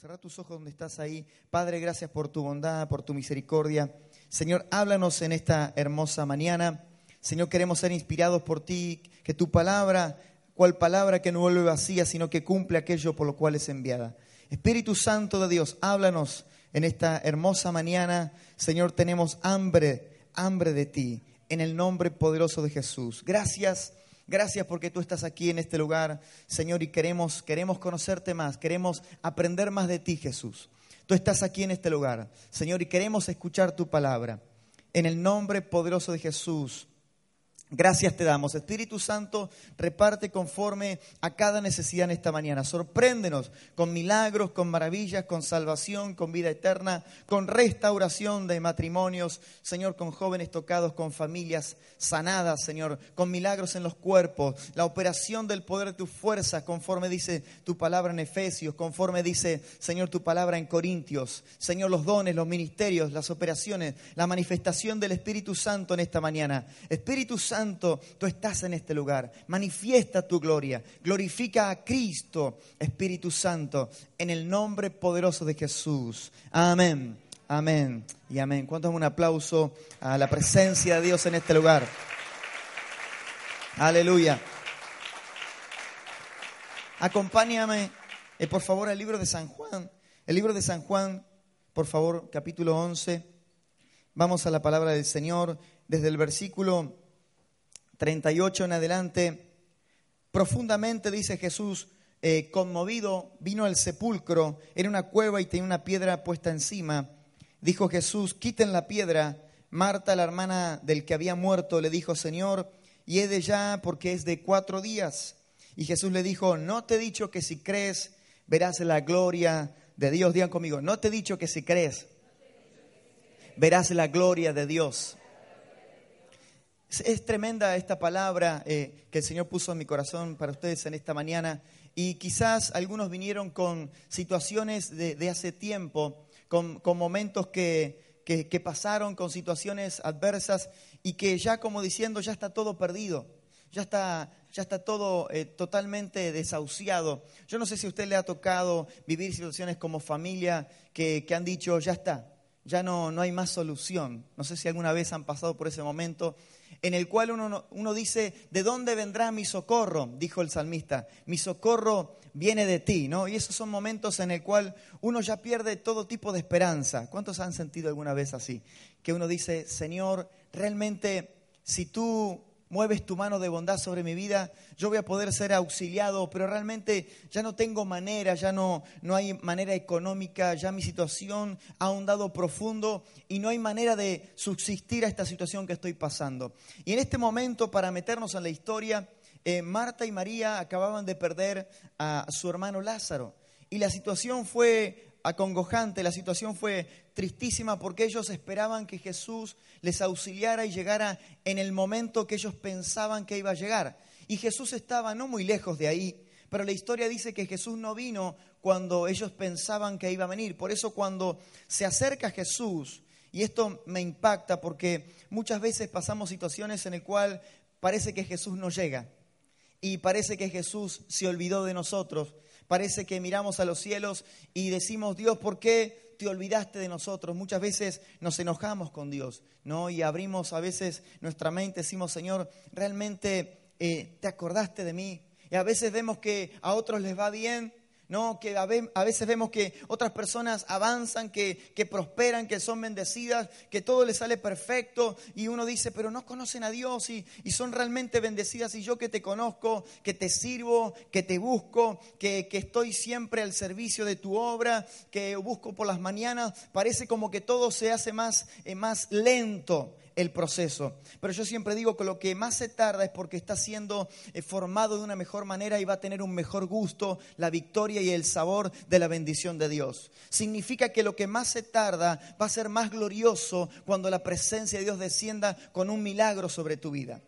Cerra tus ojos donde estás ahí. Padre, gracias por tu bondad, por tu misericordia. Señor, háblanos en esta hermosa mañana. Señor, queremos ser inspirados por ti, que tu palabra, cual palabra que no vuelve vacía, sino que cumple aquello por lo cual es enviada. Espíritu Santo de Dios, háblanos en esta hermosa mañana. Señor, tenemos hambre, hambre de ti, en el nombre poderoso de Jesús. Gracias. Gracias porque tú estás aquí en este lugar, Señor, y queremos, queremos conocerte más, queremos aprender más de ti, Jesús. Tú estás aquí en este lugar, Señor, y queremos escuchar tu palabra. En el nombre poderoso de Jesús, Gracias te damos. Espíritu Santo, reparte conforme a cada necesidad en esta mañana. Sorpréndenos con milagros, con maravillas, con salvación, con vida eterna, con restauración de matrimonios, Señor, con jóvenes tocados, con familias sanadas, Señor, con milagros en los cuerpos, la operación del poder de tu fuerza, conforme dice tu palabra en Efesios, conforme dice, Señor, tu palabra en Corintios. Señor, los dones, los ministerios, las operaciones, la manifestación del Espíritu Santo en esta mañana. Espíritu Santo, Santo, tú estás en este lugar. Manifiesta tu gloria. Glorifica a Cristo, Espíritu Santo, en el nombre poderoso de Jesús. Amén. Amén y amén. ¿Cuántos un aplauso a la presencia de Dios en este lugar? Aleluya. Acompáñame, eh, por favor, al libro de San Juan. El libro de San Juan, por favor, capítulo 11. Vamos a la palabra del Señor desde el versículo 38 en adelante, profundamente, dice Jesús, eh, conmovido, vino al sepulcro, era una cueva y tenía una piedra puesta encima. Dijo Jesús, quiten la piedra. Marta, la hermana del que había muerto, le dijo, Señor, y he de ya porque es de cuatro días. Y Jesús le dijo, no te he dicho que si crees verás la gloria de Dios. Digan conmigo, no te he dicho que si crees verás la gloria de Dios. Es, tremenda esta palabra eh, que el Señor puso en mi corazón para ustedes en esta mañana y quizás algunos vinieron con situaciones de, hace tiempo, con, momentos que, que, pasaron, con situaciones adversas y que ya como diciendo ya está todo perdido, ya está, ya está todo eh, totalmente desahuciado. Yo no sé si a usted le ha tocado vivir situaciones como familia que, que han dicho ya está, ya no, no hay más solución. No sé si alguna vez han pasado por ese momento en el cual uno, uno dice, ¿de dónde vendrá mi socorro? Dijo el salmista, mi socorro viene de ti, ¿no? Y esos son momentos en el cual uno ya pierde todo tipo de esperanza. ¿Cuántos han sentido alguna vez así? Que uno dice, Señor, realmente si tú mueves tu mano de bondad sobre mi vida, yo voy a poder ser auxiliado, pero realmente ya no tengo manera, ya no, no hay manera económica, ya mi situación ha ahondado profundo y no hay manera de subsistir a esta situación que estoy pasando. Y en este momento, para meternos en la historia, eh, Marta y María acababan de perder a su hermano Lázaro. Y la situación fue acongojante, la situación fue tristísima porque ellos esperaban que Jesús les auxiliara y llegara en el momento que ellos pensaban que iba a llegar. Y Jesús estaba no muy lejos de ahí, pero la historia dice que Jesús no vino cuando ellos pensaban que iba a venir. Por eso cuando se acerca Jesús, y esto me impacta porque muchas veces pasamos situaciones en las cuales parece que Jesús no llega y parece que Jesús se olvidó de nosotros parece que miramos a los cielos y decimos, Dios, ¿por qué te olvidaste de nosotros? Muchas veces nos enojamos con Dios, ¿no? Y abrimos a veces nuestra mente, decimos, Señor, ¿realmente eh, te acordaste de mí? Y a veces vemos que a otros les va bien ¿no? Que a veces vemos que otras personas avanzan, que, prosperan, que son bendecidas, que todo les sale perfecto y uno dice, pero no conocen a Dios y, son realmente bendecidas y yo que te conozco, que te sirvo, que te busco, que, estoy siempre al servicio de tu obra, que busco por las mañanas, parece como que todo se hace más, eh, más lento el proceso. Pero yo siempre digo que lo que más se tarda es porque está siendo eh, formado de una mejor manera y va a tener un mejor gusto, la victoria y el sabor de la bendición de Dios. Significa que lo que más se tarda va a ser más glorioso cuando la presencia de Dios descienda con un milagro sobre tu vida.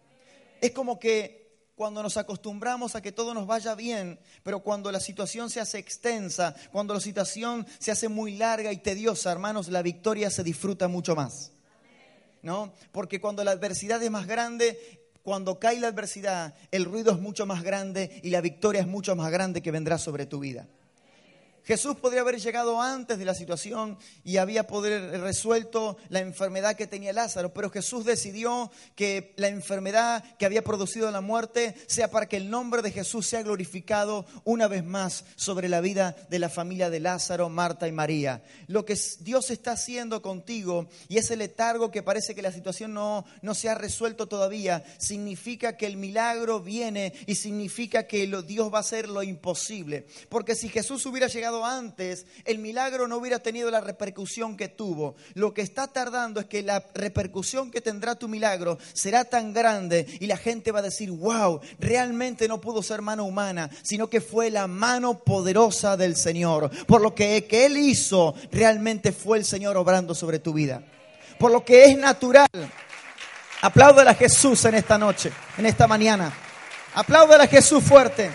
Es como que cuando nos acostumbramos a que todo nos vaya bien, pero cuando la situación se hace extensa, cuando la situación se hace muy larga y tediosa, hermanos, la victoria se disfruta mucho más. ¿No? Porque cuando la adversidad es más grande, cuando cae la adversidad, el ruido es mucho más grande y la victoria es mucho más grande que vendrá sobre tu vida. Jesús podría haber llegado antes de la situación y había poder resuelto la enfermedad que tenía Lázaro, pero Jesús decidió que la enfermedad que había producido la muerte sea para que el nombre de Jesús sea glorificado una vez más sobre la vida de la familia de Lázaro, Marta y María. Lo que Dios está haciendo contigo y ese letargo que parece que la situación no, no se ha resuelto todavía, significa que el milagro viene y significa que Dios va a hacer lo imposible. Porque si Jesús hubiera llegado antes, el milagro no hubiera tenido la repercusión que tuvo. Lo que está tardando es que la repercusión que tendrá tu milagro será tan grande y la gente va a decir, wow, realmente no pudo ser mano humana, sino que fue la mano poderosa del Señor. Por lo que, que Él hizo, realmente fue el Señor obrando sobre tu vida. Por lo que es natural. Apláudale a Jesús en esta noche, en esta mañana. Apláudale a Jesús fuerte.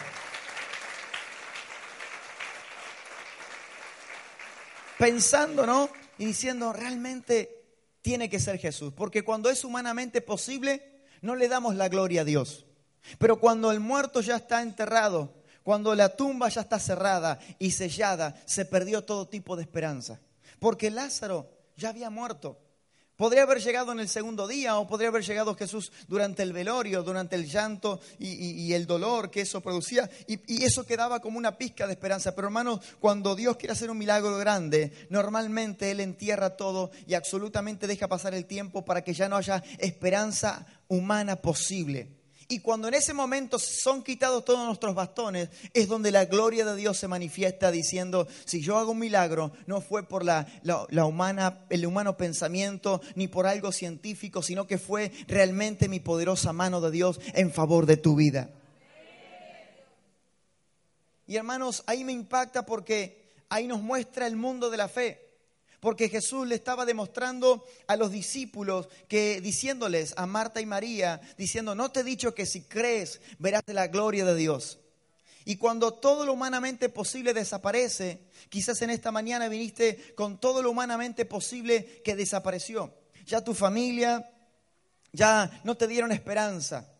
Pensando, ¿no? Y diciendo, realmente tiene que ser Jesús. Porque cuando es humanamente posible, no le damos la gloria a Dios. Pero cuando el muerto ya está enterrado, cuando la tumba ya está cerrada y sellada, se perdió todo tipo de esperanza. Porque Lázaro ya había muerto. Podría haber llegado en el segundo día o podría haber llegado Jesús durante el velorio, durante el llanto y, el dolor que eso producía. Y, y, eso quedaba como una pizca de esperanza. Pero hermanos, cuando Dios quiere hacer un milagro grande, normalmente Él entierra todo y absolutamente deja pasar el tiempo para que ya no haya esperanza humana posible. Y cuando en ese momento son quitados todos nuestros bastones, es donde la gloria de Dios se manifiesta diciendo, si yo hago un milagro, no fue por la, humana, el humano pensamiento ni por algo científico, sino que fue realmente mi poderosa mano de Dios en favor de tu vida. Y hermanos, ahí me impacta porque ahí nos muestra el mundo de la fe. Porque Jesús le estaba demostrando a los discípulos que diciéndoles a Marta y María, diciendo, no te he dicho que si crees verás la gloria de Dios. Y cuando todo lo humanamente posible desaparece, quizás en esta mañana viniste con todo lo humanamente posible que desapareció. Ya tu familia, ya no te dieron esperanza.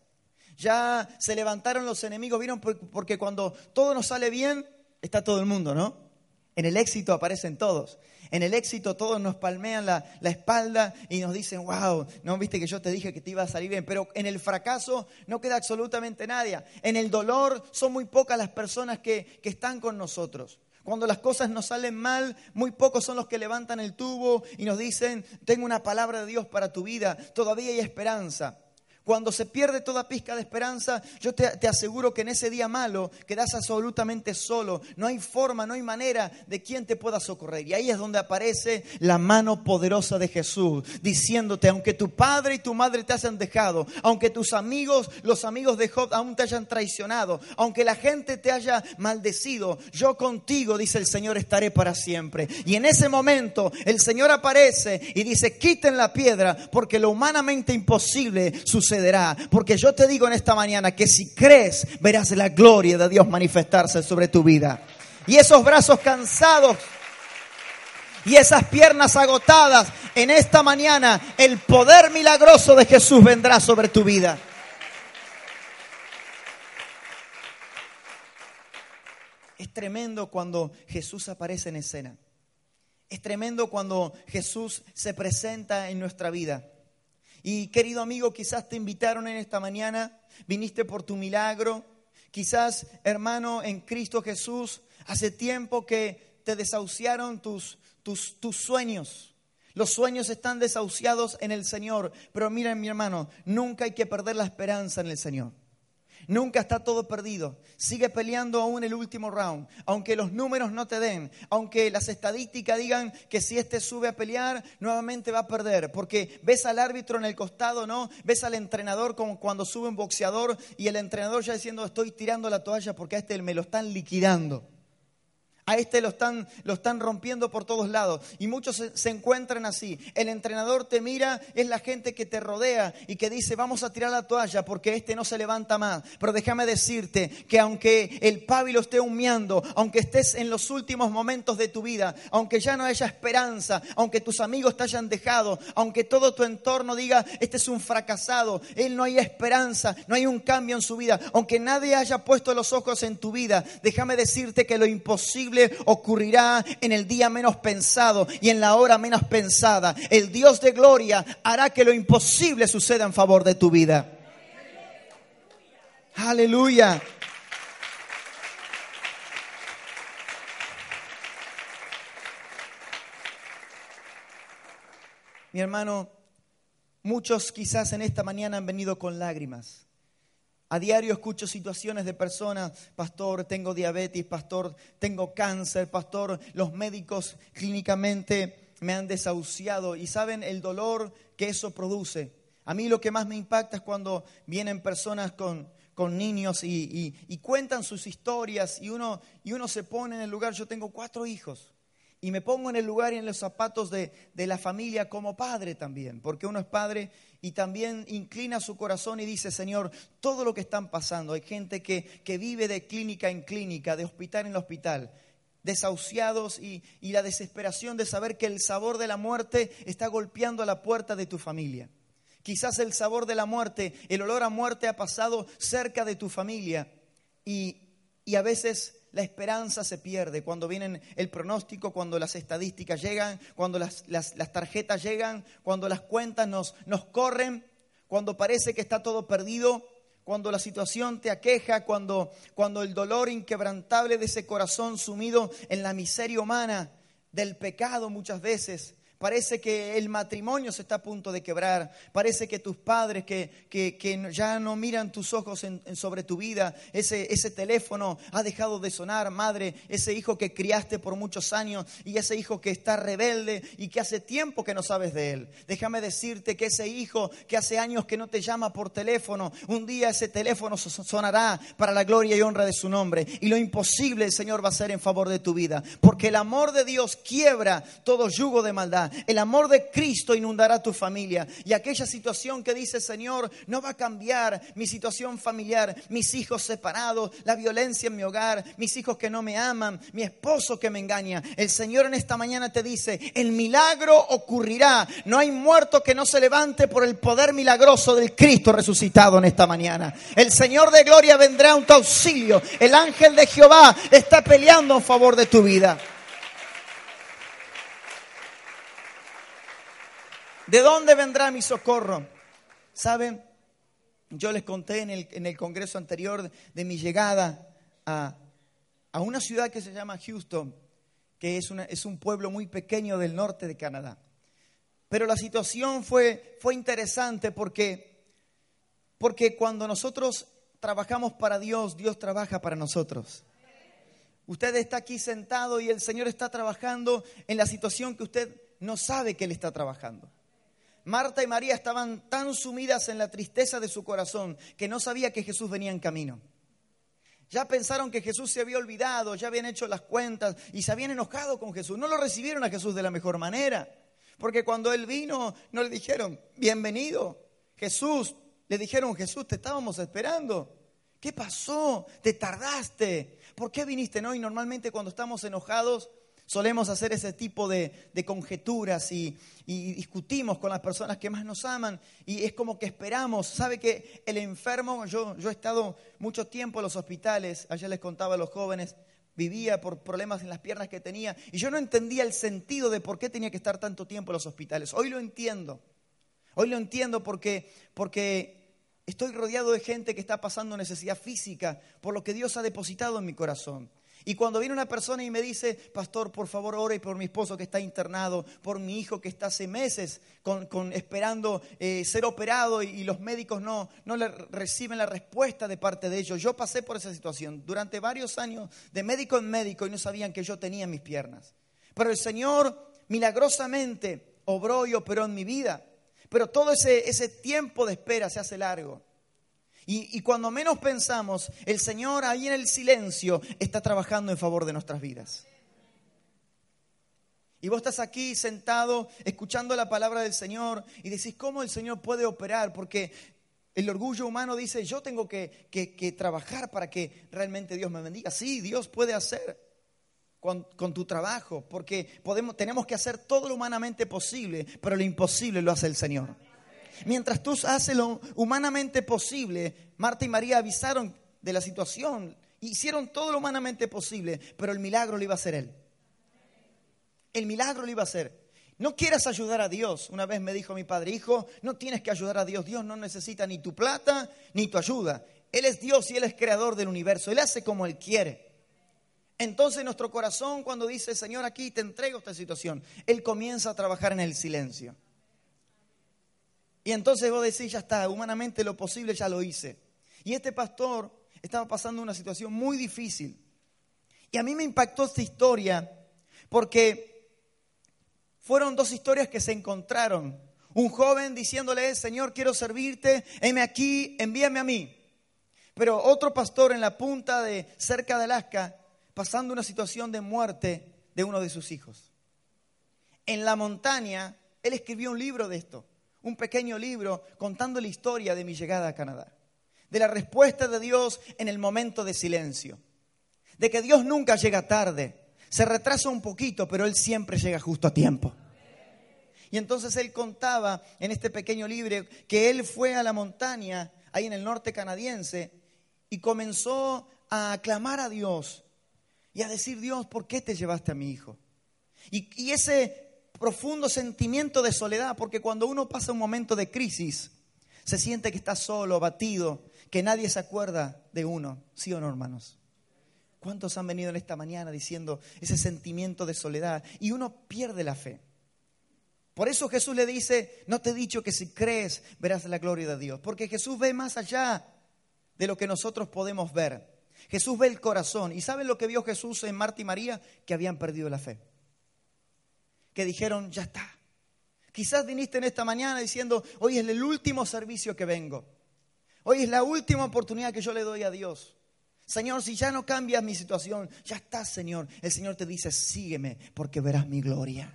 Ya se levantaron los enemigos, vieron, porque cuando todo nos sale bien, está todo el mundo, ¿no? En el éxito aparecen todos. En el éxito todos nos palmean la, espalda y nos dicen, wow, no viste que yo te dije que te iba a salir bien. Pero en el fracaso no queda absolutamente nadie. En el dolor son muy pocas las personas que, que están con nosotros. Cuando las cosas nos salen mal, muy pocos son los que levantan el tubo y nos dicen, tengo una palabra de Dios para tu vida, todavía hay esperanza. Cuando se pierde toda pizca de esperanza, yo te, aseguro que en ese día malo quedas absolutamente solo. No hay forma, no hay manera de quien te pueda socorrer. Y ahí es donde aparece la mano poderosa de Jesús, diciéndote, aunque tu padre y tu madre te hayan dejado, aunque tus amigos, los amigos de Job aún te hayan traicionado, aunque la gente te haya maldecido, yo contigo, dice el Señor, estaré para siempre. Y en ese momento el Señor aparece y dice, quiten la piedra, porque lo humanamente imposible sucede porque yo te digo en esta mañana que si crees, verás la gloria de Dios manifestarse sobre tu vida. Y esos brazos cansados y esas piernas agotadas, en esta mañana el poder milagroso de Jesús vendrá sobre tu vida. Es tremendo cuando Jesús aparece en escena. Es tremendo cuando Jesús se presenta en nuestra vida. Y querido amigo, quizás te invitaron en esta mañana, viniste por tu milagro, quizás hermano en Cristo Jesús, hace tiempo que te desahuciaron tus, tus, tus sueños. Los sueños están desahuciados en el Señor, pero miren mi hermano, nunca hay que perder la esperanza en el Señor. Nunca está todo perdido. Sigue peleando aún el último round. Aunque los números no te den, aunque las estadísticas digan que si este sube a pelear, nuevamente va a perder. Porque ves al árbitro en el costado, ¿no? Ves al entrenador como cuando sube un boxeador y el entrenador ya diciendo estoy tirando la toalla porque a este me lo están liquidando. A este lo están, lo están rompiendo por todos lados. Y muchos se, se, encuentran así. El entrenador te mira, es la gente que te rodea y que dice, vamos a tirar la toalla porque este no se levanta más. Pero déjame decirte que aunque el pábilo esté humeando, aunque estés en los últimos momentos de tu vida, aunque ya no haya esperanza, aunque tus amigos te hayan dejado, aunque todo tu entorno diga, este es un fracasado, él no hay esperanza, no hay un cambio en su vida, aunque nadie haya puesto los ojos en tu vida, déjame decirte que lo imposible ocurrirá en el día menos pensado y en la hora menos pensada. El Dios de gloria hará que lo imposible suceda en favor de tu vida. Aleluya. Mi hermano, muchos quizás en esta mañana han venido con lágrimas. A diario escucho situaciones de personas, pastor, tengo diabetes, pastor, tengo cáncer, pastor, los médicos clínicamente me han desahuciado y saben el dolor que eso produce. A mí lo que más me impacta es cuando vienen personas con, con niños y, y, cuentan sus historias y uno, y uno se pone en el lugar, yo tengo cuatro hijos y me pongo en el lugar y en los zapatos de, la familia como padre también, porque uno es padre y también inclina su corazón y dice, Señor, todo lo que están pasando, hay gente que, que vive de clínica en clínica, de hospital en hospital, desahuciados y, y la desesperación de saber que el sabor de la muerte está golpeando a la puerta de tu familia. Quizás el sabor de la muerte, el olor a muerte ha pasado cerca de tu familia y, y a veces la esperanza se pierde, cuando vienen el pronóstico, cuando las estadísticas llegan, cuando las, tarjetas llegan, cuando las cuentas nos, nos corren, cuando parece que está todo perdido, cuando la situación te aqueja, cuando, cuando el dolor inquebrantable de ese corazón sumido en la miseria humana, del pecado muchas veces, Parece que el matrimonio se está a punto de quebrar. Parece que tus padres que, que, ya no miran tus ojos sobre tu vida. Ese, ese teléfono ha dejado de sonar, madre. Ese hijo que criaste por muchos años y ese hijo que está rebelde y que hace tiempo que no sabes de él. Déjame decirte que ese hijo que hace años que no te llama por teléfono, un día ese teléfono sonará para la gloria y honra de su nombre. Y lo imposible el Señor va a hacer en favor de tu vida. Porque el amor de Dios quiebra todo yugo de maldad el amor de Cristo inundará tu familia. Y aquella situación que dice, Señor, no va a cambiar mi situación familiar, mis hijos separados, la violencia en mi hogar, mis hijos que no me aman, mi esposo que me engaña. El Señor en esta mañana te dice, el milagro ocurrirá. No hay muerto que no se levante por el poder milagroso del Cristo resucitado en esta mañana. El Señor de gloria vendrá a tu auxilio. El ángel de Jehová está peleando en favor de tu vida. ¿De dónde vendrá mi socorro? ¿Saben? Yo les conté en el, en el congreso anterior de mi llegada a, a, una ciudad que se llama Houston, que es, una, es un pueblo muy pequeño del norte de Canadá. Pero la situación fue, fue interesante porque, porque cuando nosotros trabajamos para Dios, Dios trabaja para nosotros. Usted está aquí sentado y el Señor está trabajando en la situación que usted no sabe que Él está trabajando. Marta y María estaban tan sumidas en la tristeza de su corazón que no sabía que Jesús venía en camino. Ya pensaron que Jesús se había olvidado, ya habían hecho las cuentas y se habían enojado con Jesús. No lo recibieron a Jesús de la mejor manera. Porque cuando Él vino, no le dijeron, bienvenido, Jesús. Le dijeron, Jesús, te estábamos esperando. ¿Qué pasó? ¿Te tardaste? ¿Por qué viniste? No, y normalmente cuando estamos enojados Solemos hacer ese tipo de, conjeturas y, discutimos con las personas que más nos aman y es como que esperamos. ¿Sabe que el enfermo, yo, yo he estado mucho tiempo en los hospitales, ayer les contaba a los jóvenes, vivía por problemas en las piernas que tenía y yo no entendía el sentido de por qué tenía que estar tanto tiempo en los hospitales. Hoy lo entiendo. Hoy lo entiendo porque, porque estoy rodeado de gente que está pasando necesidad física por lo que Dios ha depositado en mi corazón. Y cuando viene una persona y me dice, pastor, por favor, ore por mi esposo que está internado, por mi hijo que está hace meses con, esperando eh, ser operado y, los médicos no, no le reciben la respuesta de parte de ellos. Yo pasé por esa situación durante varios años de médico en médico y no sabían que yo tenía mis piernas. Pero el Señor milagrosamente obró y operó en mi vida. Pero todo ese, ese tiempo de espera se hace largo. Y, cuando menos pensamos, el Señor ahí en el silencio está trabajando en favor de nuestras vidas. Y vos estás aquí sentado escuchando la palabra del Señor y decís, ¿cómo el Señor puede operar? Porque el orgullo humano dice, yo tengo que, trabajar para que realmente Dios me bendiga. Sí, Dios puede hacer con, con, tu trabajo, porque podemos, tenemos que hacer todo lo humanamente posible, pero lo imposible lo hace el Señor. Mientras tú haces lo humanamente posible, Marta y María avisaron de la situación Hicieron todo lo humanamente posible, pero el milagro lo iba a hacer él. El milagro lo iba a hacer. No quieras ayudar a Dios. Una vez me dijo mi padre, hijo, no tienes que ayudar a Dios. Dios no necesita ni tu plata ni tu ayuda. Él es Dios y Él es creador del universo. Él hace como Él quiere. Entonces nuestro corazón cuando dice, Señor, aquí te entrego esta situación, Él comienza a trabajar en el silencio. Y entonces vos decís, ya está, humanamente lo posible ya lo hice. Y este pastor estaba pasando una situación muy difícil. Y a mí me impactó esta historia porque fueron dos historias que se encontraron. Un joven diciéndole, Señor, quiero servirte, heme aquí, envíame a mí. Pero otro pastor en la punta de cerca de Alaska, pasando una situación de muerte de uno de sus hijos. En la montaña, él escribió un libro de esto, un pequeño libro contando la historia de mi llegada a Canadá, de la respuesta de Dios en el momento de silencio, de que Dios nunca llega tarde, se retrasa un poquito, pero Él siempre llega justo a tiempo. Y entonces Él contaba en este pequeño libro que Él fue a la montaña, ahí en el norte canadiense, y comenzó a clamar a Dios y a decir, Dios, ¿por qué te llevaste a mi hijo? Y ese profundo sentimiento de soledad, porque cuando uno pasa un momento de crisis, se siente que está solo, abatido, que nadie se acuerda de uno, ¿sí o no, hermanos? ¿Cuántos han venido en esta mañana diciendo ese sentimiento de soledad? Y uno pierde la fe. Por eso Jesús le dice, no te he dicho que si crees verás la gloria de Dios, porque Jesús ve más allá de lo que nosotros podemos ver. Jesús ve el corazón. ¿Y saben lo que vio Jesús en Marta y María? Que habían perdido la fe. Que dijeron, ya está. Quizás viniste en esta mañana diciendo, hoy es el último servicio que vengo. Hoy es la última oportunidad que yo le doy a Dios. Señor, si ya no cambias mi situación, ya está, Señor. El Señor te dice, sígueme porque verás mi gloria.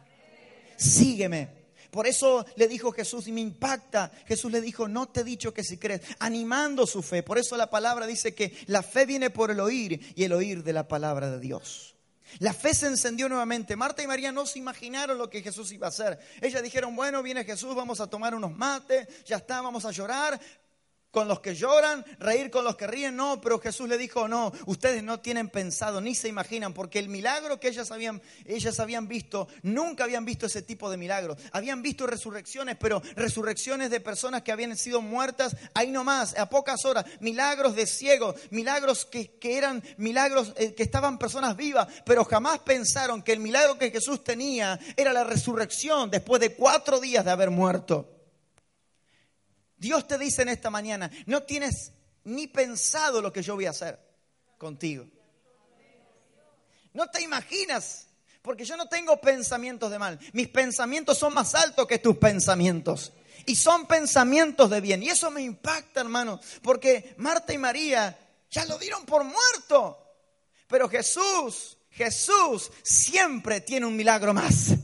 Sígueme. Por eso le dijo Jesús y me impacta. Jesús le dijo, no te he dicho que si crees, animando su fe. Por eso la palabra dice que la fe viene por el oír y el oír de la palabra de Dios. La fe se encendió nuevamente. Marta y María no se imaginaron lo que Jesús iba a hacer. Ellas dijeron, bueno, viene Jesús, vamos a tomar unos mates, ya está, vamos a llorar con los que lloran, reír con los que ríen, no, pero Jesús le dijo, no, ustedes no tienen pensado ni se imaginan, porque el milagro que ellas habían, ellas habían visto, nunca habían visto ese tipo de milagros. Habían visto resurrecciones, pero resurrecciones de personas que habían sido muertas ahí nomás, a pocas horas, milagros de ciegos, milagros que, eran milagros eh, que estaban personas vivas, pero jamás pensaron que el milagro que Jesús tenía era la resurrección después de cuatro días de haber muerto. Dios te dice en esta mañana, no tienes ni pensado lo que yo voy a hacer contigo. No te imaginas, porque yo no tengo pensamientos de mal. Mis pensamientos son más altos que tus pensamientos. Y son pensamientos de bien. Y eso me impacta, hermano, porque Marta y María ya lo dieron por muerto. Pero Jesús, Jesús siempre tiene un milagro más.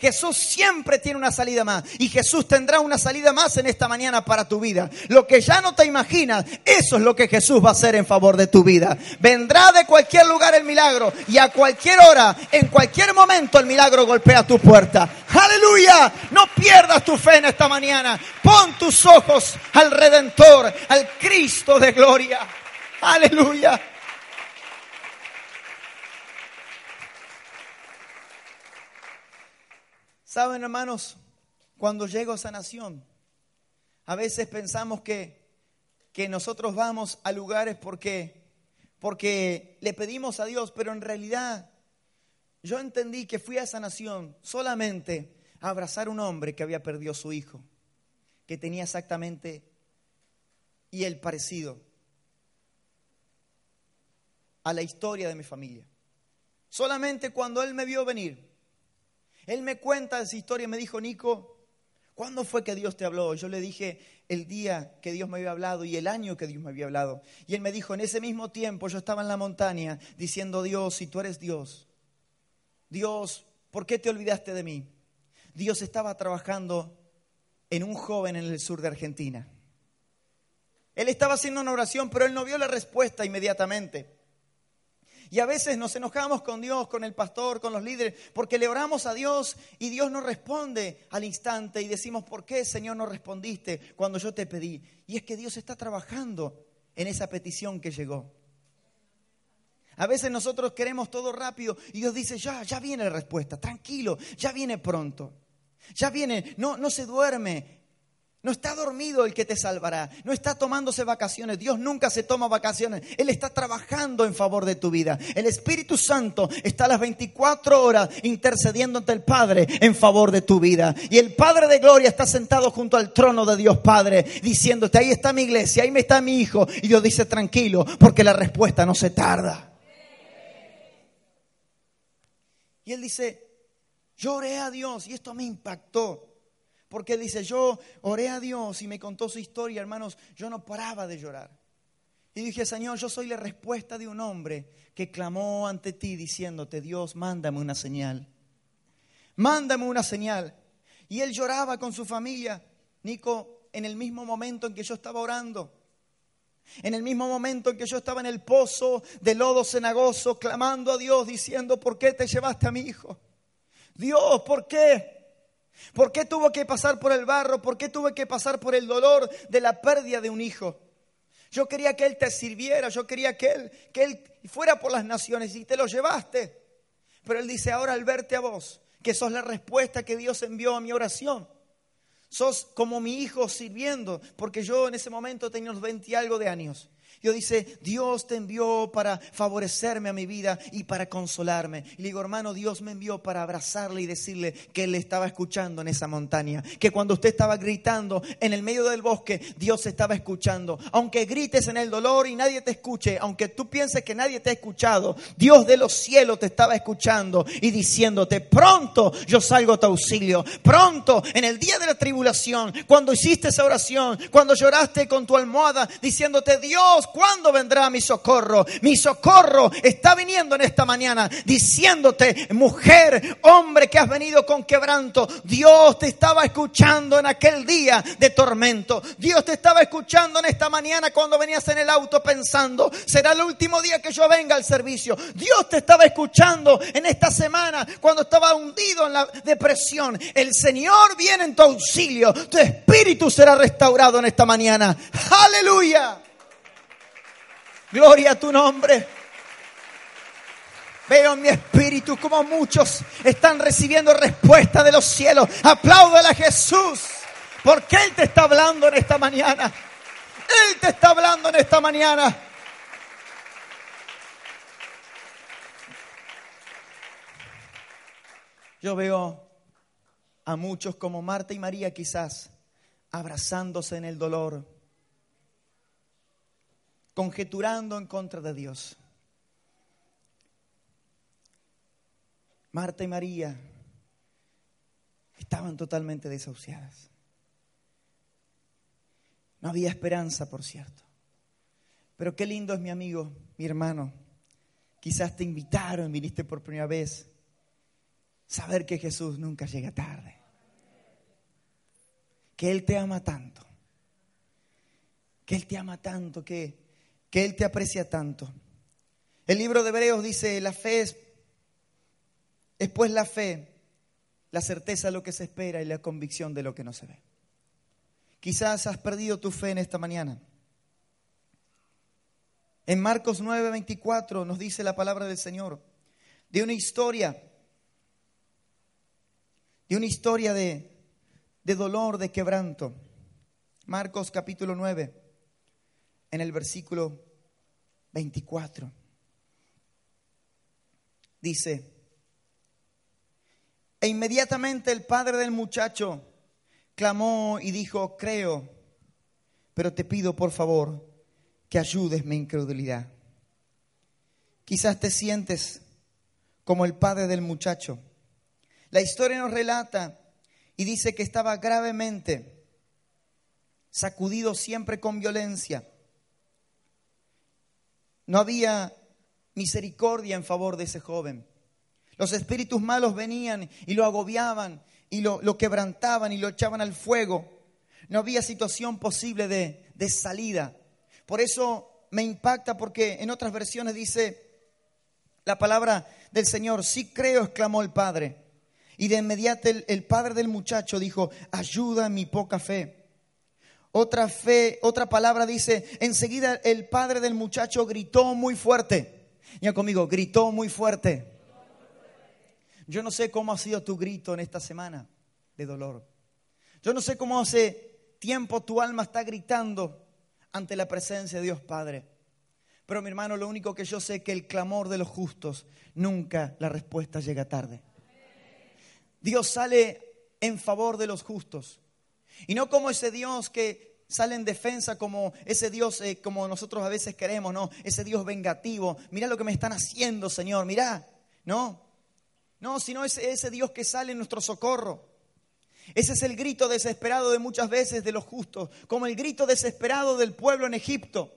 Jesús siempre tiene una salida más y Jesús tendrá una salida más en esta mañana para tu vida. Lo que ya no te imaginas, eso es lo que Jesús va a hacer en favor de tu vida. Vendrá de cualquier lugar el milagro y a cualquier hora, en cualquier momento el milagro golpea tu puerta. Aleluya, no pierdas tu fe en esta mañana. Pon tus ojos al Redentor, al Cristo de gloria. Aleluya. Saben, hermanos, cuando llego a sanación, a veces pensamos que, que nosotros vamos a lugares porque, porque le pedimos a Dios, pero en realidad yo entendí que fui a sanación solamente a abrazar a un hombre que había perdido a su hijo, que tenía exactamente y el parecido a la historia de mi familia. Solamente cuando él me vio venir, él me cuenta esa historia y me dijo, Nico, ¿cuándo fue que Dios te habló? Yo le dije el día que Dios me había hablado y el año que Dios me había hablado. Y él me dijo, en ese mismo tiempo yo estaba en la montaña diciendo, Dios, si tú eres Dios, Dios, ¿por qué te olvidaste de mí? Dios estaba trabajando en un joven en el sur de Argentina. Él estaba haciendo una oración, pero él no vio la respuesta inmediatamente. Y a veces nos enojamos con Dios, con el pastor, con los líderes, porque le oramos a Dios y Dios no responde al instante y decimos, ¿por qué Señor no respondiste cuando yo te pedí? Y es que Dios está trabajando en esa petición que llegó. A veces nosotros queremos todo rápido y Dios dice, ya, ya viene la respuesta, tranquilo, ya viene pronto. Ya viene, no, no se duerme, no está dormido el que te salvará. No está tomándose vacaciones. Dios nunca se toma vacaciones. Él está trabajando en favor de tu vida. El Espíritu Santo está a las 24 horas intercediendo ante el Padre en favor de tu vida. Y el Padre de Gloria está sentado junto al trono de Dios Padre diciéndote, ahí está mi iglesia, ahí me está mi hijo. Y Dios dice, tranquilo, porque la respuesta no se tarda. Y él dice, lloré a Dios y esto me impactó. Porque dice, yo oré a Dios y me contó su historia, hermanos, yo no paraba de llorar. Y dije, Señor, yo soy la respuesta de un hombre que clamó ante ti diciéndote, Dios, mándame una señal. Mándame una señal. Y él lloraba con su familia, Nico, en el mismo momento en que yo estaba orando. En el mismo momento en que yo estaba en el pozo de lodo cenagoso, clamando a Dios, diciendo, ¿por qué te llevaste a mi hijo? Dios, ¿por qué? ¿Por qué tuvo que pasar por el barro? ¿Por qué tuve que pasar por el dolor de la pérdida de un hijo? Yo quería que Él te sirviera, yo quería que Él, que él fuera por las naciones y te lo llevaste. Pero Él dice, ahora al verte a vos, que sos la respuesta que Dios envió a mi oración. Sos como mi hijo sirviendo, porque yo en ese momento tenía unos 20 y algo de años. Dios dice, Dios te envió para favorecerme a mi vida y para consolarme. Y le digo, hermano, Dios me envió para abrazarle y decirle que Él estaba escuchando en esa montaña. Que cuando usted estaba gritando en el medio del bosque, Dios estaba escuchando. Aunque grites en el dolor y nadie te escuche, aunque tú pienses que nadie te ha escuchado, Dios de los cielos te estaba escuchando y diciéndote, pronto yo salgo a tu auxilio. Pronto, en el día de la tribulación, cuando hiciste esa oración, cuando lloraste con tu almohada diciéndote, Dios, ¿cuándo vendrá mi socorro? Mi socorro está viniendo en esta mañana diciéndote, mujer, hombre que has venido con quebranto, Dios te estaba escuchando en aquel día de tormento. Dios te estaba escuchando en esta mañana cuando venías en el auto pensando, será el último día que yo venga al servicio. Dios te estaba escuchando en esta semana cuando estaba hundido en la depresión. El Señor viene en tu auxilio. Tu espíritu será restaurado en esta mañana. Aleluya. Gloria a tu nombre. Veo en mi espíritu como muchos están recibiendo respuesta de los cielos. Apláudale a Jesús, porque Él te está hablando en esta mañana. Él te está hablando en esta mañana. Yo veo a muchos como Marta y María quizás abrazándose en el dolor conjeturando en contra de Dios. Marta y María estaban totalmente desahuciadas. No había esperanza, por cierto. Pero qué lindo es mi amigo, mi hermano. Quizás te invitaron, viniste por primera vez. Saber que Jesús nunca llega tarde. Que Él te ama tanto. Que Él te ama tanto que que Él te aprecia tanto. El libro de Hebreos dice, la fe es, es pues la fe, la certeza de lo que se espera y la convicción de lo que no se ve. Quizás has perdido tu fe en esta mañana. En Marcos 9:24 nos dice la palabra del Señor de una historia, de una historia de, de dolor, de quebranto. Marcos capítulo 9 en el versículo 24. Dice, e inmediatamente el padre del muchacho clamó y dijo, creo, pero te pido por favor que ayudes mi incredulidad. Quizás te sientes como el padre del muchacho. La historia nos relata y dice que estaba gravemente sacudido siempre con violencia no había misericordia en favor de ese joven. Los espíritus malos venían y lo agobiaban y lo, quebrantaban y lo echaban al fuego. No había situación posible de, de salida. Por eso me impacta porque en otras versiones dice la palabra del Señor, sí creo, exclamó el padre. Y de inmediato el, el padre del muchacho dijo, ayuda mi poca fe. Otra fe, otra palabra dice, enseguida el padre del muchacho gritó muy fuerte. Ya conmigo, gritó muy fuerte. Yo no sé cómo ha sido tu grito en esta semana de dolor. Yo no sé cómo hace tiempo tu alma está gritando ante la presencia de Dios Padre. Pero mi hermano, lo único que yo sé es que el clamor de los justos, nunca la respuesta llega tarde. Dios sale en favor de los justos. Y no como ese Dios que sale en defensa, como ese Dios, eh, como nosotros a veces queremos, ¿no? Ese Dios vengativo. Mira lo que me están haciendo, Señor, mira. No, no, sino ese, ese Dios que sale en nuestro socorro. Ese es el grito desesperado de muchas veces de los justos, como el grito desesperado del pueblo en Egipto.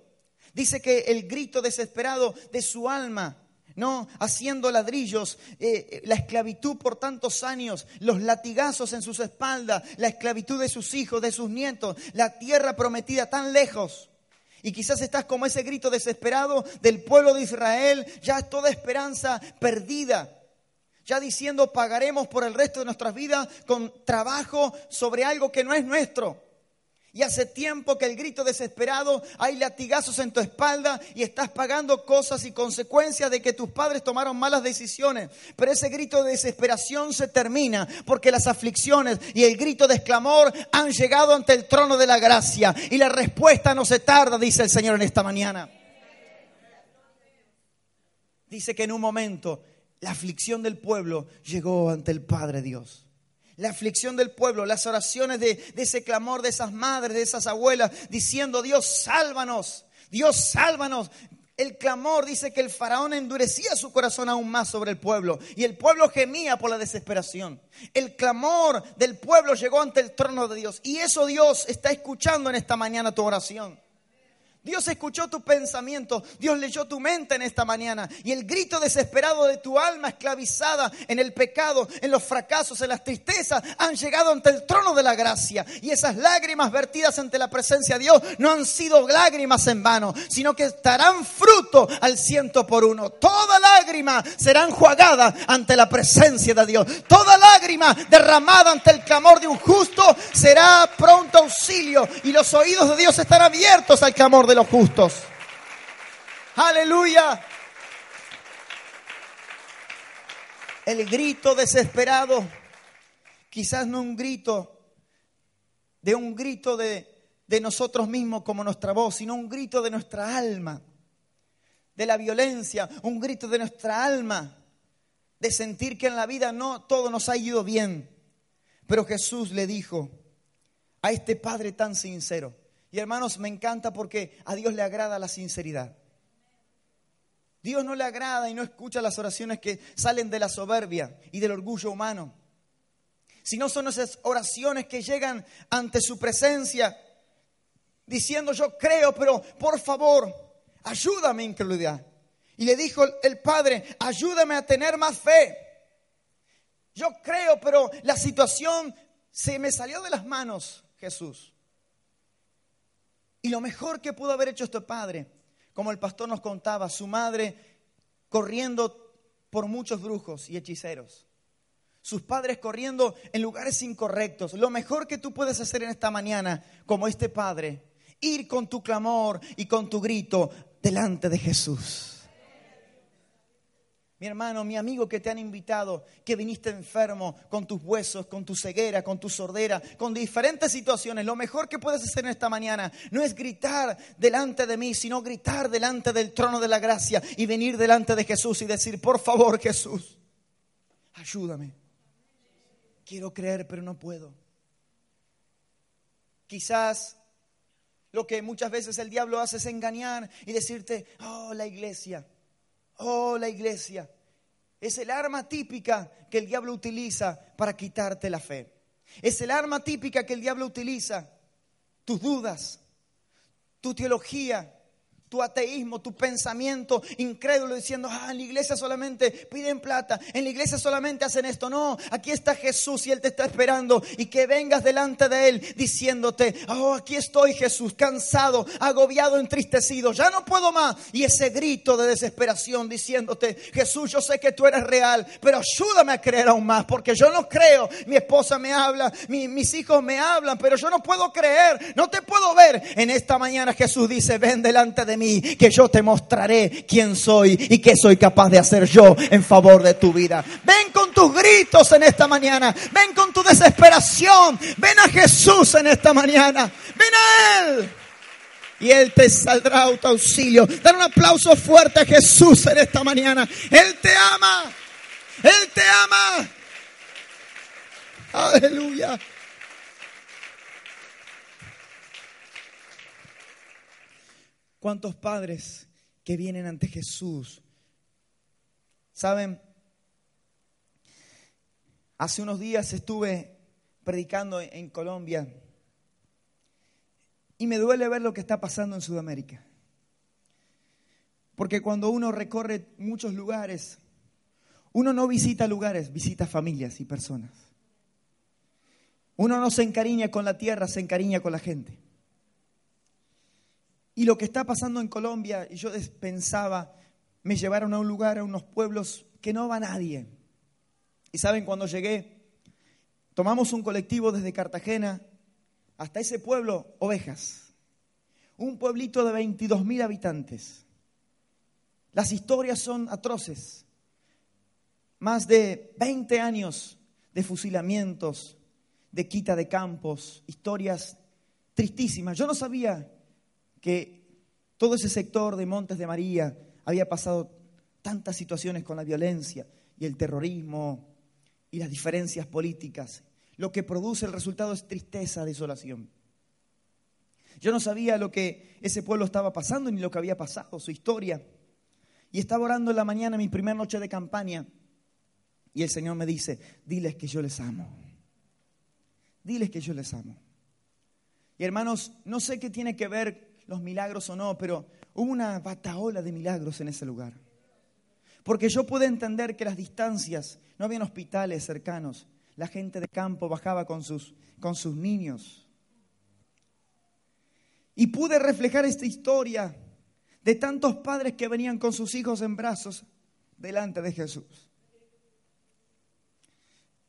Dice que el grito desesperado de su alma, ¿no? Haciendo ladrillos, eh, la esclavitud por tantos años, los latigazos en sus espaldas, la esclavitud de sus hijos, de sus nietos, la tierra prometida tan lejos. Y quizás estás como ese grito desesperado del pueblo de Israel, ya toda esperanza perdida. Ya diciendo, pagaremos por el resto de nuestras vidas con trabajo sobre algo que no es nuestro. Y hace tiempo que el grito desesperado, hay latigazos en tu espalda y estás pagando cosas y consecuencias de que tus padres tomaron malas decisiones. Pero ese grito de desesperación se termina porque las aflicciones y el grito de exclamor han llegado ante el trono de la gracia. Y la respuesta no se tarda, dice el Señor en esta mañana. Dice que en un momento la aflicción del pueblo llegó ante el Padre Dios la aflicción del pueblo, las oraciones de, ese clamor de esas madres, de esas abuelas, diciendo, Dios, sálvanos, Dios, sálvanos. El clamor dice que el faraón endurecía su corazón aún más sobre el pueblo y el pueblo gemía por la desesperación. El clamor del pueblo llegó ante el trono de Dios y eso Dios está escuchando en esta mañana tu oración. Dios escuchó tu pensamiento, Dios leyó tu mente en esta mañana y el grito desesperado de tu alma esclavizada en el pecado, en los fracasos, en las tristezas, han llegado ante el trono de la gracia. Y esas lágrimas vertidas ante la presencia de Dios no han sido lágrimas en vano, sino que estarán fruto al ciento por uno. Toda lágrima será enjuagada ante la presencia de Dios. Toda lágrima derramada ante el clamor de un justo será pronto auxilio y los oídos de Dios estarán abiertos al clamor de los justos. Aleluya. El grito desesperado, quizás no un grito de un grito de, de nosotros mismos como nuestra voz, sino un grito de nuestra alma, de la violencia, un grito de nuestra alma, de sentir que en la vida no todo nos ha ido bien. Pero Jesús le dijo a este Padre tan sincero, y hermanos, me encanta porque a Dios le agrada la sinceridad. Dios no le agrada y no escucha las oraciones que salen de la soberbia y del orgullo humano, sino son esas oraciones que llegan ante su presencia diciendo yo creo, pero por favor, ayúdame incredulidad. Y le dijo el Padre, ayúdame a tener más fe. Yo creo, pero la situación se me salió de las manos, Jesús. Y lo mejor que pudo haber hecho este padre, como el pastor nos contaba, su madre corriendo por muchos brujos y hechiceros. Sus padres corriendo en lugares incorrectos. Lo mejor que tú puedes hacer en esta mañana, como este padre, ir con tu clamor y con tu grito delante de Jesús. Mi hermano, mi amigo que te han invitado, que viniste enfermo con tus huesos, con tu ceguera, con tu sordera, con diferentes situaciones, lo mejor que puedes hacer en esta mañana no es gritar delante de mí, sino gritar delante del trono de la gracia y venir delante de Jesús y decir, por favor Jesús, ayúdame. Quiero creer, pero no puedo. Quizás lo que muchas veces el diablo hace es engañar y decirte, oh, la iglesia Oh, la iglesia. Es el arma típica que el diablo utiliza para quitarte la fe. Es el arma típica que el diablo utiliza. Tus dudas, tu teología, tu ateísmo, tu pensamiento incrédulo diciendo, ah, en la iglesia solamente piden plata, en la iglesia solamente hacen esto. No, aquí está Jesús y Él te está esperando y que vengas delante de Él diciéndote, oh, aquí estoy Jesús, cansado, agobiado, entristecido, ya no puedo más. Y ese grito de desesperación diciéndote, Jesús, yo sé que tú eres real, pero ayúdame a creer aún más, porque yo no creo. Mi esposa me habla, mis hijos me hablan, pero yo no puedo creer, no te puedo ver. En esta mañana Jesús dice, ven delante de mí, que yo te mostraré quién soy y qué soy capaz de hacer yo en favor de tu vida. Ven con tus gritos en esta mañana, ven con tu desesperación, ven a Jesús en esta mañana, ven a Él. Y Él te saldrá a tu auxilio. Dan un aplauso fuerte a Jesús en esta mañana. Él te ama. Él te ama. Aleluya. ¿Cuántos padres que vienen ante Jesús? Saben, hace unos días estuve predicando en Colombia y me duele ver lo que está pasando en Sudamérica. Porque cuando uno recorre muchos lugares, uno no visita lugares, visita familias y personas. Uno no se encariña con la tierra, se encariña con la gente. Y lo que está pasando en Colombia, y yo pensaba, me llevaron a un lugar, a unos pueblos que no va nadie. Y saben, cuando llegué, tomamos un colectivo desde Cartagena hasta ese pueblo, Ovejas. Un pueblito de 22 mil habitantes. Las historias son atroces. Más de 20 años de fusilamientos, de quita de campos, historias tristísimas. Yo no sabía que todo ese sector de Montes de María había pasado tantas situaciones con la violencia y el terrorismo y las diferencias políticas. Lo que produce el resultado es tristeza, desolación. Yo no sabía lo que ese pueblo estaba pasando ni lo que había pasado, su historia. Y estaba orando en la mañana, mi primera noche de campaña, y el Señor me dice, diles que yo les amo. Diles que yo les amo. Y hermanos, no sé qué tiene que ver los milagros o no, pero hubo una bataola de milagros en ese lugar. Porque yo pude entender que las distancias, no habían hospitales cercanos, la gente de campo bajaba con sus, con sus niños. Y pude reflejar esta historia de tantos padres que venían con sus hijos en brazos delante de Jesús.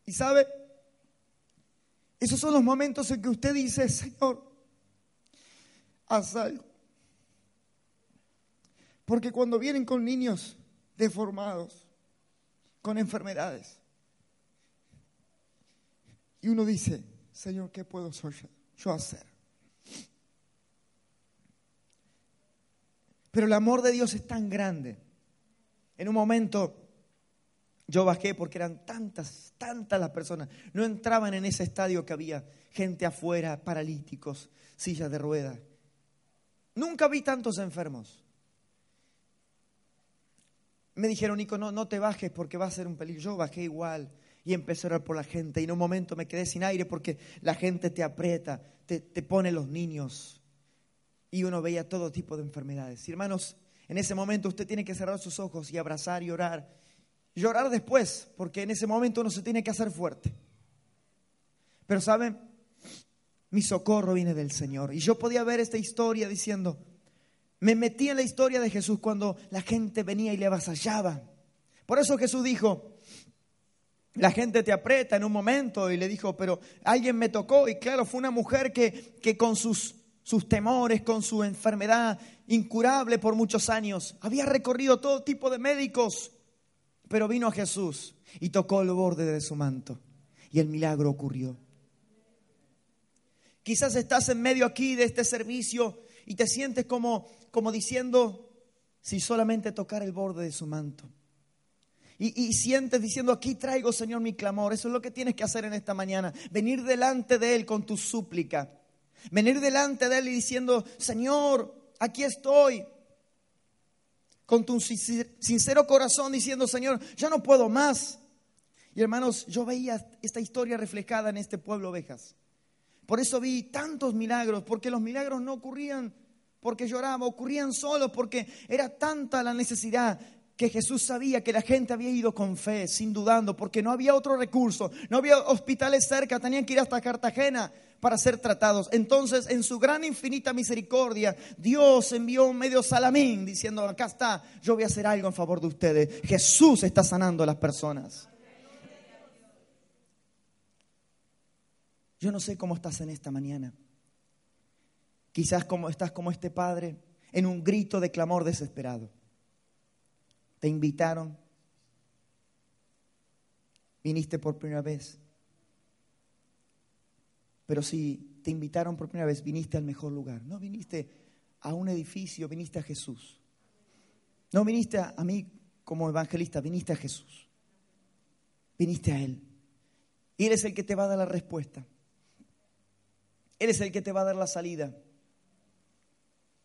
Y sabe, esos son los momentos en que usted dice, Señor, haz algo. Porque cuando vienen con niños deformados, con enfermedades, y uno dice, Señor, ¿qué puedo yo hacer? Pero el amor de Dios es tan grande. En un momento yo bajé porque eran tantas, tantas las personas. No entraban en ese estadio que había gente afuera, paralíticos, sillas de ruedas. Nunca vi tantos enfermos. Me dijeron, Nico, no, no te bajes porque va a ser un peligro. Yo bajé igual y empecé a orar por la gente. Y en un momento me quedé sin aire porque la gente te aprieta, te, te pone los niños. Y uno veía todo tipo de enfermedades. Hermanos, en ese momento usted tiene que cerrar sus ojos y abrazar y orar. Y orar después, porque en ese momento uno se tiene que hacer fuerte. Pero ¿saben? Mi socorro viene del Señor. Y yo podía ver esta historia diciendo, me metí en la historia de Jesús cuando la gente venía y le avasallaba. Por eso Jesús dijo, la gente te aprieta en un momento y le dijo, pero alguien me tocó y claro, fue una mujer que, que con sus, sus temores, con su enfermedad incurable por muchos años, había recorrido todo tipo de médicos, pero vino a Jesús y tocó el borde de su manto y el milagro ocurrió. Quizás estás en medio aquí de este servicio y te sientes como, como diciendo, si solamente tocar el borde de su manto. Y, y, sientes diciendo, aquí traigo, Señor, mi clamor. Eso es lo que tienes que hacer en esta mañana. Venir delante de Él con tu súplica. Venir delante de Él y diciendo, Señor, aquí estoy. Con tu sincero corazón diciendo, Señor, yo no puedo más. Y hermanos, yo veía esta historia reflejada en este pueblo ovejas. Por eso vi tantos milagros, porque los milagros no ocurrían porque lloraba, ocurrían solo porque era tanta la necesidad que Jesús sabía que la gente había ido con fe, sin dudando, porque no había otro recurso, no había hospitales cerca, tenían que ir hasta Cartagena para ser tratados. Entonces, en su gran infinita misericordia, Dios envió un medio salamín diciendo, acá está, yo voy a hacer algo en favor de ustedes. Jesús está sanando a las personas. Yo no sé cómo estás en esta mañana. Quizás como estás como este padre en un grito de clamor desesperado. Te invitaron, viniste por primera vez. Pero si te invitaron por primera vez, viniste al mejor lugar. No viniste a un edificio, viniste a Jesús. No viniste a, mí como evangelista, viniste a Jesús. Viniste a Él. Y Él es el que te va a dar la respuesta. Él es el que te va a dar la salida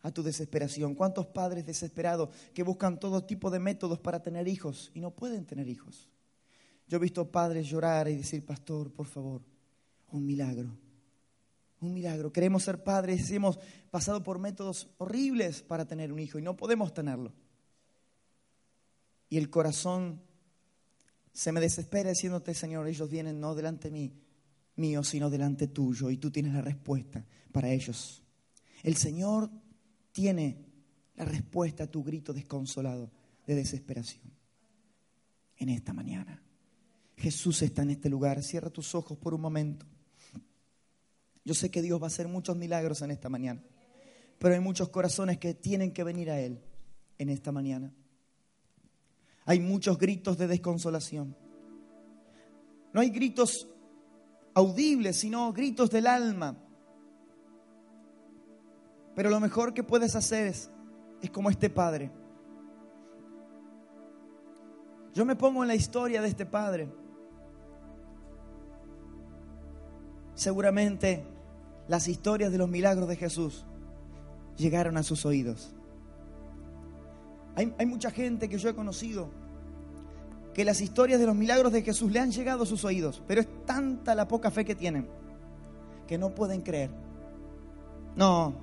a tu desesperación. ¿Cuántos padres desesperados que buscan todo tipo de métodos para tener hijos y no pueden tener hijos? Yo he visto padres llorar y decir, pastor, por favor, un milagro. Un milagro. Queremos ser padres y hemos pasado por métodos horribles para tener un hijo y no podemos tenerlo. Y el corazón se me desespera diciéndote, Señor, ellos vienen no delante de mí, mío, sino delante tuyo, y tú tienes la respuesta para ellos. El Señor tiene la respuesta a tu grito desconsolado de desesperación en esta mañana. Jesús está en este lugar. Cierra tus ojos por un momento. Yo sé que Dios va a hacer muchos milagros en esta mañana, pero hay muchos corazones que tienen que venir a Él en esta mañana. Hay muchos gritos de desconsolación. No hay gritos audibles, sino gritos del alma. Pero lo mejor que puedes hacer es, es como este padre. Yo me pongo en la historia de este padre. Seguramente las historias de los milagros de Jesús llegaron a sus oídos. Hay, hay, mucha gente que yo he conocido que las historias de los milagros de Jesús le han llegado a sus oídos, pero es tanta la poca fe que tienen que no pueden creer. No,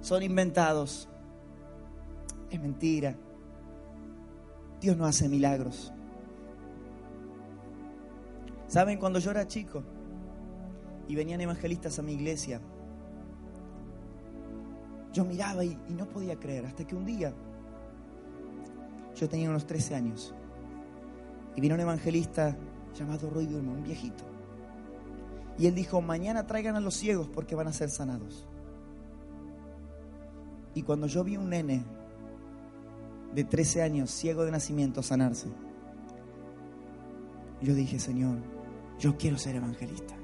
son inventados. Es mentira. Dios no hace milagros. ¿Saben? Cuando yo era chico y venían evangelistas a mi iglesia, yo miraba y, no podía creer, hasta que un día, yo tenía unos 13 años, vino un evangelista llamado Roy Durman, un viejito. Y él dijo, mañana traigan a los ciegos porque van a ser sanados. Y cuando yo vi un nene de 13 años, ciego de nacimiento, sanarse, yo dije, Señor, yo quiero ser evangelista.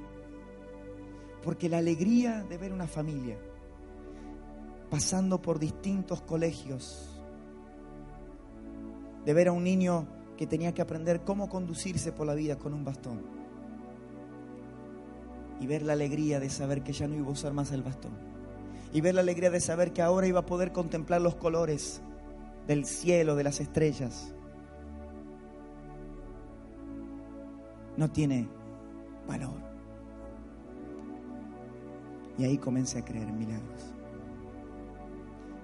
Porque la alegría de ver una familia pasando por distintos colegios, de ver a un niño que tenía que aprender cómo conducirse por la vida con un bastón. Y ver la alegría de saber que ya no iba a usar más el bastón. Y ver la alegría de saber que ahora iba a poder contemplar los colores del cielo, de las estrellas. No tiene valor. Y ahí comencé a creer en milagros.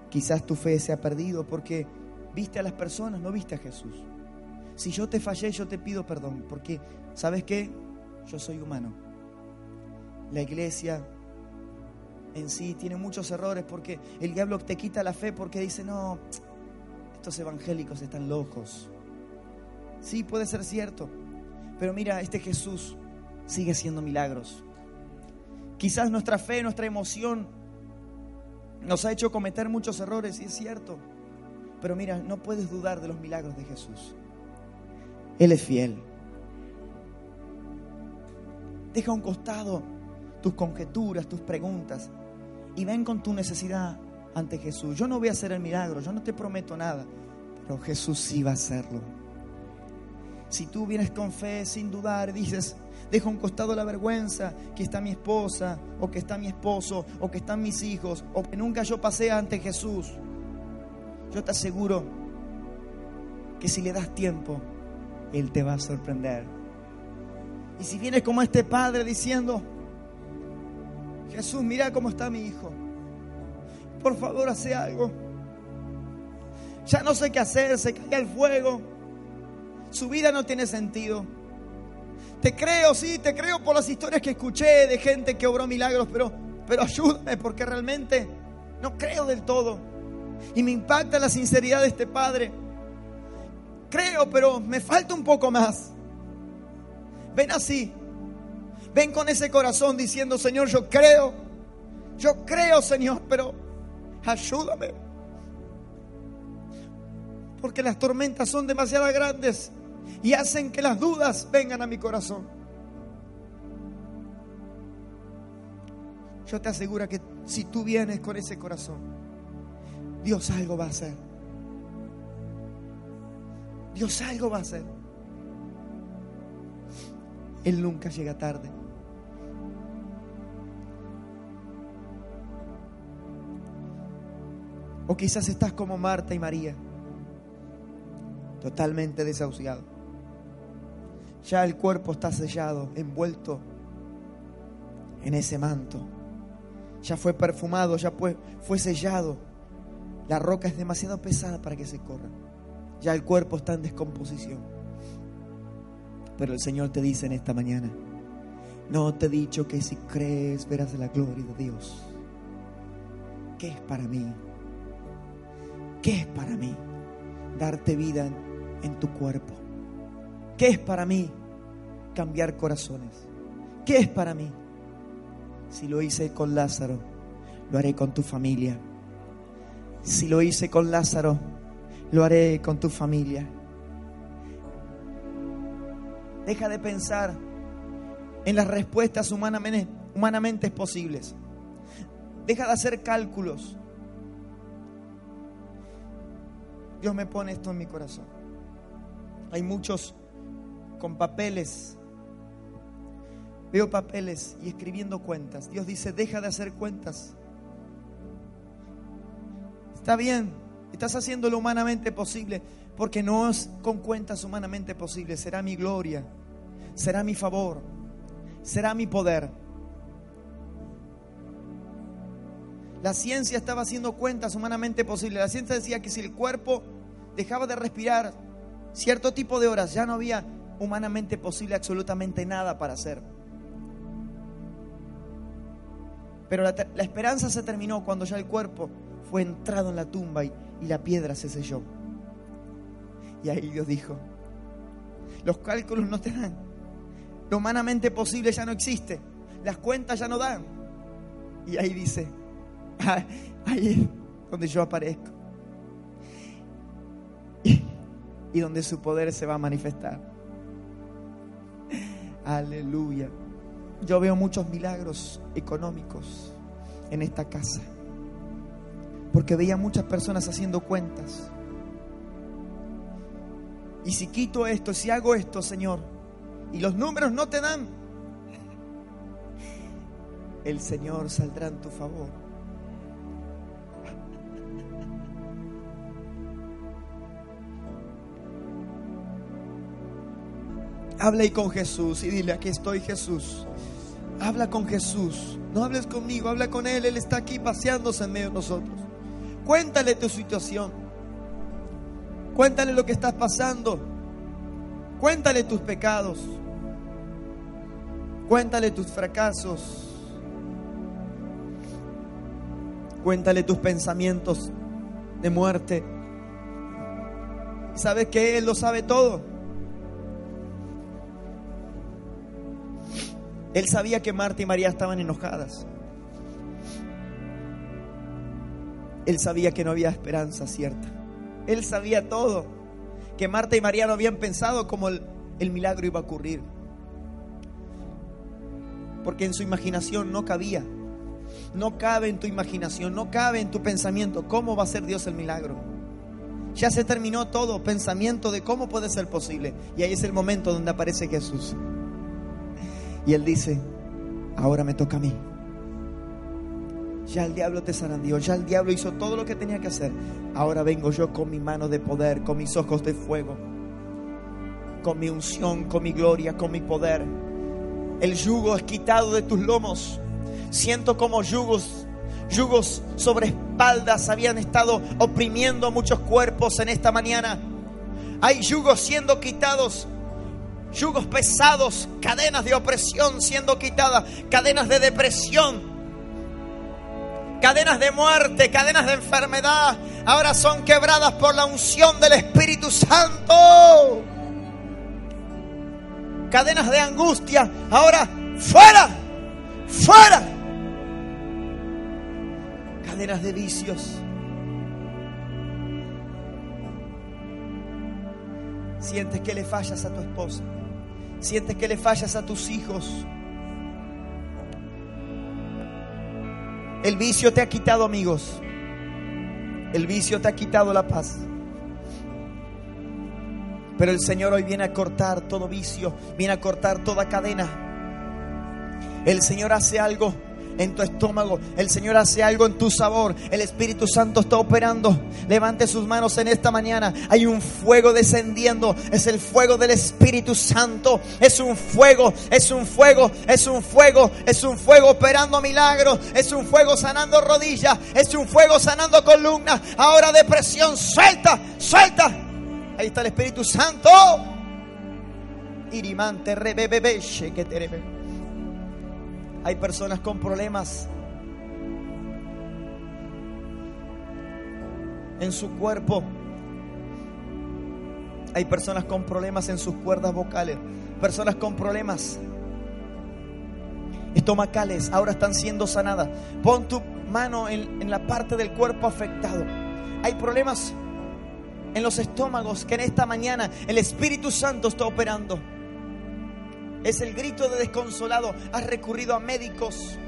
Quizás tu fe se ha perdido porque viste a las personas, no viste a Jesús. Si yo te fallé, yo te pido perdón, porque, ¿sabes qué? Yo soy humano. La iglesia en sí tiene muchos errores porque el diablo te quita la fe porque dice, no, estos evangélicos están locos. Sí, puede ser cierto, pero mira, este Jesús sigue haciendo milagros. Quizás nuestra fe, nuestra emoción nos ha hecho cometer muchos errores, y es cierto, pero mira, no puedes dudar de los milagros de Jesús. Él es fiel. Deja a un costado tus conjeturas, tus preguntas y ven con tu necesidad ante Jesús. Yo no voy a hacer el milagro, yo no te prometo nada, pero Jesús sí va a hacerlo. Si tú vienes con fe, sin dudar, dices, deja a un costado la vergüenza que está mi esposa, o que está mi esposo, o que están mis hijos, o que nunca yo pasé ante Jesús, yo te aseguro que si le das tiempo, él te va a sorprender. Y si vienes como este padre diciendo, Jesús, mira cómo está mi hijo. Por favor, hace algo. Ya no sé qué hacer, se cae el fuego. Su vida no tiene sentido. Te creo, sí, te creo por las historias que escuché de gente que obró milagros, pero, pero ayúdame porque realmente no creo del todo. Y me impacta la sinceridad de este padre creo, pero me falta un poco más. Ven así. Ven con ese corazón diciendo, Señor, yo creo. Yo creo, Señor, pero ayúdame. Porque las tormentas son demasiado grandes y hacen que las dudas vengan a mi corazón. Yo te aseguro que si tú vienes con ese corazón, Dios algo va a hacer. Dios algo va a hacer. Él nunca llega tarde. O quizás estás como Marta y María, totalmente desahuciado. Ya el cuerpo está sellado, envuelto en ese manto. Ya fue perfumado, ya fue, fue sellado. La roca es demasiado pesada para que se corra. Ya el cuerpo está en descomposición. Pero el Señor te dice en esta mañana, no te he dicho que si crees verás la gloria de Dios. ¿Qué es para mí? ¿Qué es para mí? Darte vida en, tu cuerpo. ¿Qué es para mí? Cambiar corazones. ¿Qué es para mí? Si lo hice con Lázaro, lo haré con tu familia. Si lo hice con Lázaro, lo haré con tu familia. Deja de pensar en las respuestas humanamente, posibles. Deja de hacer cálculos. Dios me pone esto en mi corazón. Hay muchos con papeles. Veo papeles y escribiendo cuentas. Dios dice, deja de hacer cuentas. Está bien, estás haciendo lo humanamente posible, porque no es con cuentas humanamente posibles. Será mi gloria, será mi favor, será mi poder. La ciencia estaba haciendo cuentas humanamente posibles. La ciencia decía que si el cuerpo dejaba de respirar cierto tipo de horas, ya no había humanamente posible absolutamente nada para hacer. Pero la, esperanza se terminó cuando ya el cuerpo fue entrado en la tumba y, y la piedra se selló. Y ahí Dios dijo, los cálculos no te dan. Lo humanamente posible ya no existe. Las cuentas ya no dan. Y ahí dice, ahí es donde yo aparezco. Y, donde su poder se va a manifestar. Aleluya. Yo veo muchos milagros económicos en esta casa. Porque veía muchas personas haciendo cuentas. Y si quito esto, si hago esto, Señor, y los números no te dan, el Señor saldrá en tu favor. Habla ahí con Jesús y dile, aquí estoy Jesús. Habla con Jesús. No hables conmigo, habla con Él. Él está aquí paseándose en medio de nosotros. Cuéntale tu situación. Cuéntale lo que estás pasando. Cuéntale tus pecados. Cuéntale tus fracasos. Cuéntale tus pensamientos de muerte. ¿Sabes que Él lo sabe todo? Él sabía que Marta y María estaban enojadas. Él sabía que no había esperanza cierta. Él sabía todo. Que Marta y María no habían pensado cómo el, milagro iba a ocurrir. Porque en su imaginación no cabía. No cabe en tu imaginación, no cabe en tu pensamiento cómo va a ser Dios el milagro. Ya se terminó todo pensamiento de cómo puede ser posible. Y ahí es el momento donde aparece Jesús. Y él dice, ahora me toca a mí. Ya el diablo te zarandió, ya el diablo hizo todo lo que tenía que hacer. Ahora vengo yo con mi mano de poder, con mis ojos de fuego, con mi unción, con mi gloria, con mi poder. El yugo es quitado de tus lomos. Siento como yugos, yugos sobre espaldas habían estado oprimiendo muchos cuerpos en esta mañana. Hay yugos siendo quitados yugos pesados, cadenas de opresión siendo quitadas, cadenas de depresión, cadenas de muerte, cadenas de enfermedad, ahora son quebradas por la unción del Espíritu Santo. Cadenas de angustia, ahora fuera, fuera. cadenas de vicios. Sientes que le fallas a tu esposa. Sientes que le fallas a tus hijos. El vicio te ha quitado amigos. El vicio te ha quitado la paz. Pero el Señor hoy viene a cortar todo vicio, viene a cortar toda cadena. El Señor hace algo en tu estómago. El Señor hace algo en tu sabor. El Espíritu Santo está operando. Levante sus manos en esta mañana. Hay un fuego descendiendo. Es el fuego del Espíritu Santo. Es un fuego, es un fuego, es un fuego, es un fuego operando milagros. Es un fuego sanando rodillas. Es un fuego sanando columnas. Ahora depresión, suelta, suelta. Ahí está el Espíritu Santo. Irimante, rebebebe, que hay personas con problemas en su cuerpo. Hay personas con problemas en sus cuerdas vocales. Personas con problemas estomacales ahora están siendo sanadas. Pon tu mano en, la parte del cuerpo afectado. Hay problemas en los estómagos que en esta mañana el Espíritu Santo está operando. Es el grito de desconsolado. Has recurrido a médicos,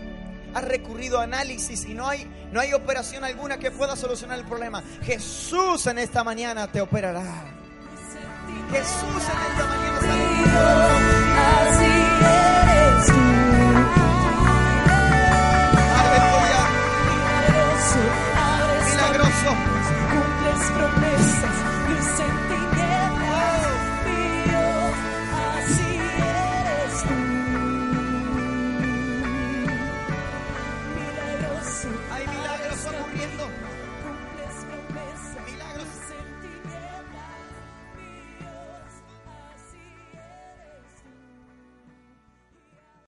has recurrido a análisis y no hay, no hay operación alguna que pueda solucionar el problema. Jesús en esta mañana te operará. Jesús en esta mañana. Así es.